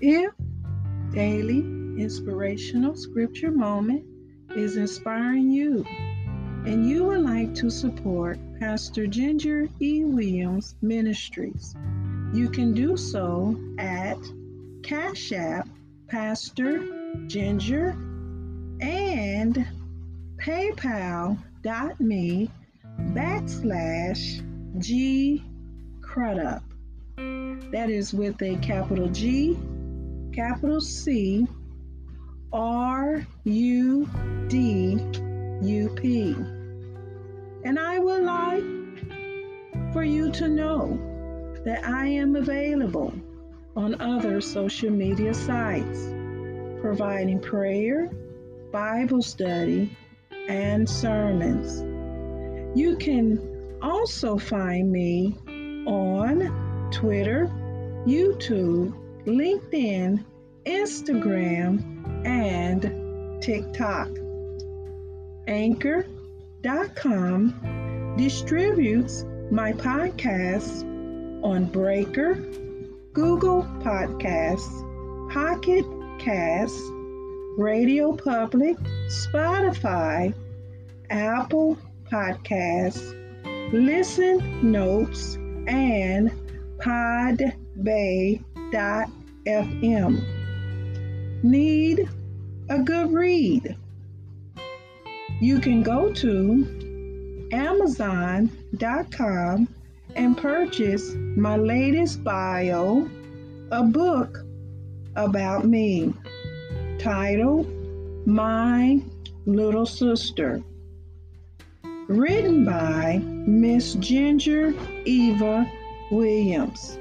If daily inspirational scripture moment is inspiring you and you would like to support Pastor Ginger E. Williams Ministries, you can do so at Cash App Pastor Ginger and paypal.me backslash G Crudup. That is with a capital G capital C R U D U P. And I would like for you to know that I am available on other social media sites, providing prayer, Bible study, and sermons. You can also find me on Twitter, YouTube, LinkedIn, Instagram, and TikTok. Anchor.com distributes my podcasts on Breaker, Google Podcasts, Pocket Casts, Radio Public, Spotify, Apple Podcasts, Listen Notes, and Podbay FM. Need a good read? You can go to Amazon.com and purchase my latest bio, a book about me, titled My Little Sister, written by Miss Ginger Eva Williams.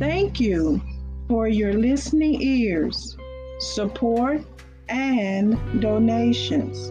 Thank you for your listening ears, support, and donations.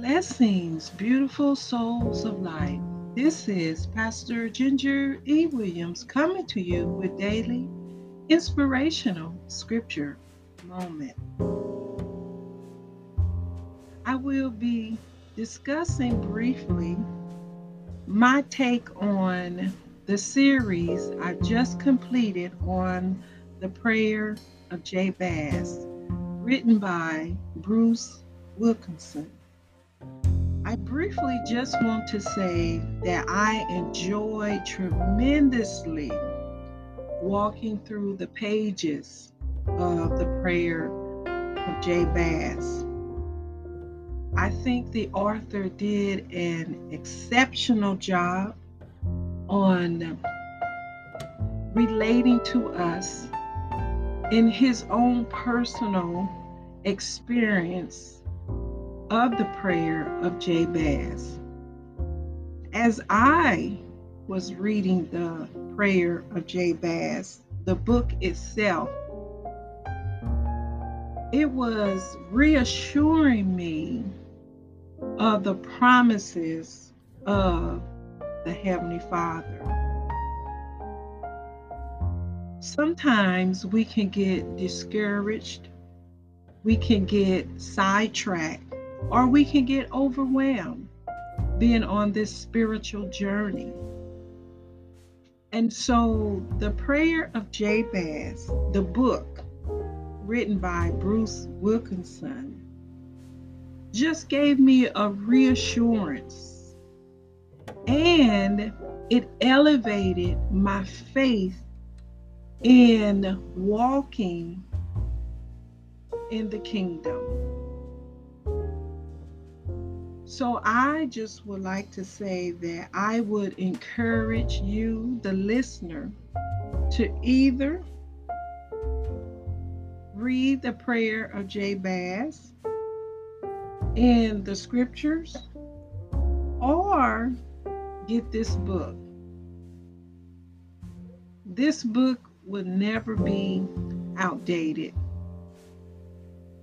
Blessings, beautiful souls of light. This is Pastor Ginger E. Williams coming to you with daily inspirational scripture moment. I will be discussing briefly my take on the series I just completed on the prayer of Jabez, written by Bruce Wilkinson. I briefly just want to say that I enjoy tremendously walking through the pages of the prayer of Jabez. I think the author did an exceptional job on relating to us in his own personal experience of the prayer of Jabez. As I was reading the prayer of Jabez, the book itself, it was reassuring me of the promises of the Heavenly Father. Sometimes we can get discouraged, we can get sidetracked, or we can get overwhelmed being on this spiritual journey. And so, the prayer of Jabez, the book written by Bruce Wilkinson, just gave me a reassurance and it elevated my faith in walking in the kingdom. So I just would like to say that I would encourage you, the listener, to either read the prayer of Jabez in the scriptures or get this book. This book would never be outdated.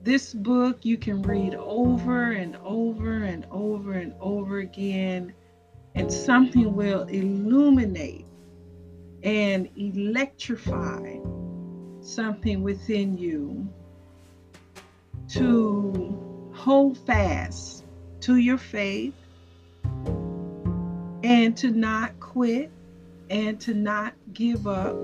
This book you can read over and over and over and over again, and something will illuminate and electrify something within you to hold fast to your faith and to not quit and to not give up.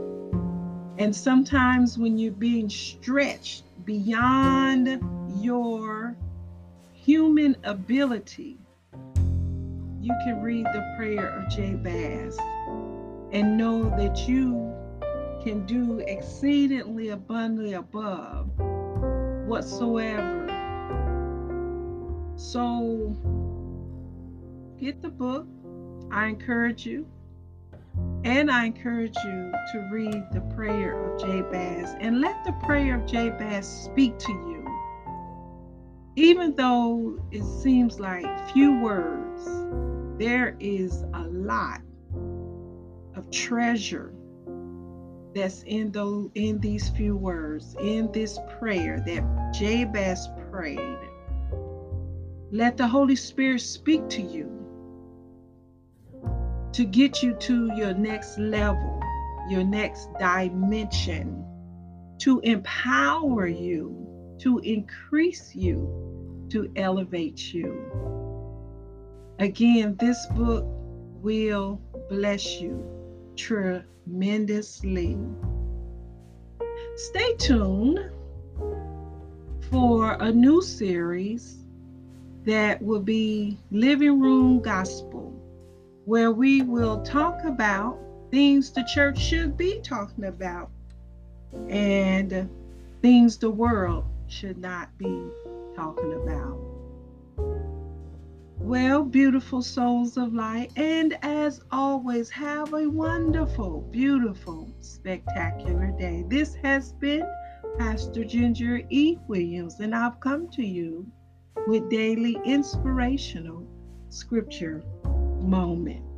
And sometimes when you're being stretched beyond your human ability, you can read the prayer of Jabez and know that you can do exceedingly abundantly above whatsoever. So get the book. I encourage you. And I encourage you to read the prayer of Jabez and let the prayer of Jabez speak to you. Even though it seems like few words, there is a lot of treasure that's in those in these few words, in this prayer that Jabez prayed. Let the Holy Spirit speak to you to get you to your next level, your next dimension, to empower you, to increase you, to elevate you. Again, this book will bless you tremendously. Stay tuned for a new series that will be Living Room Gospel where we will talk about things the church should be talking about and things the world should not be talking about. Well, beautiful souls of light, and as always, have a wonderful, beautiful, spectacular day. This has been Pastor Ginger E. Williams, and I've come to you with daily inspirational scripture moment.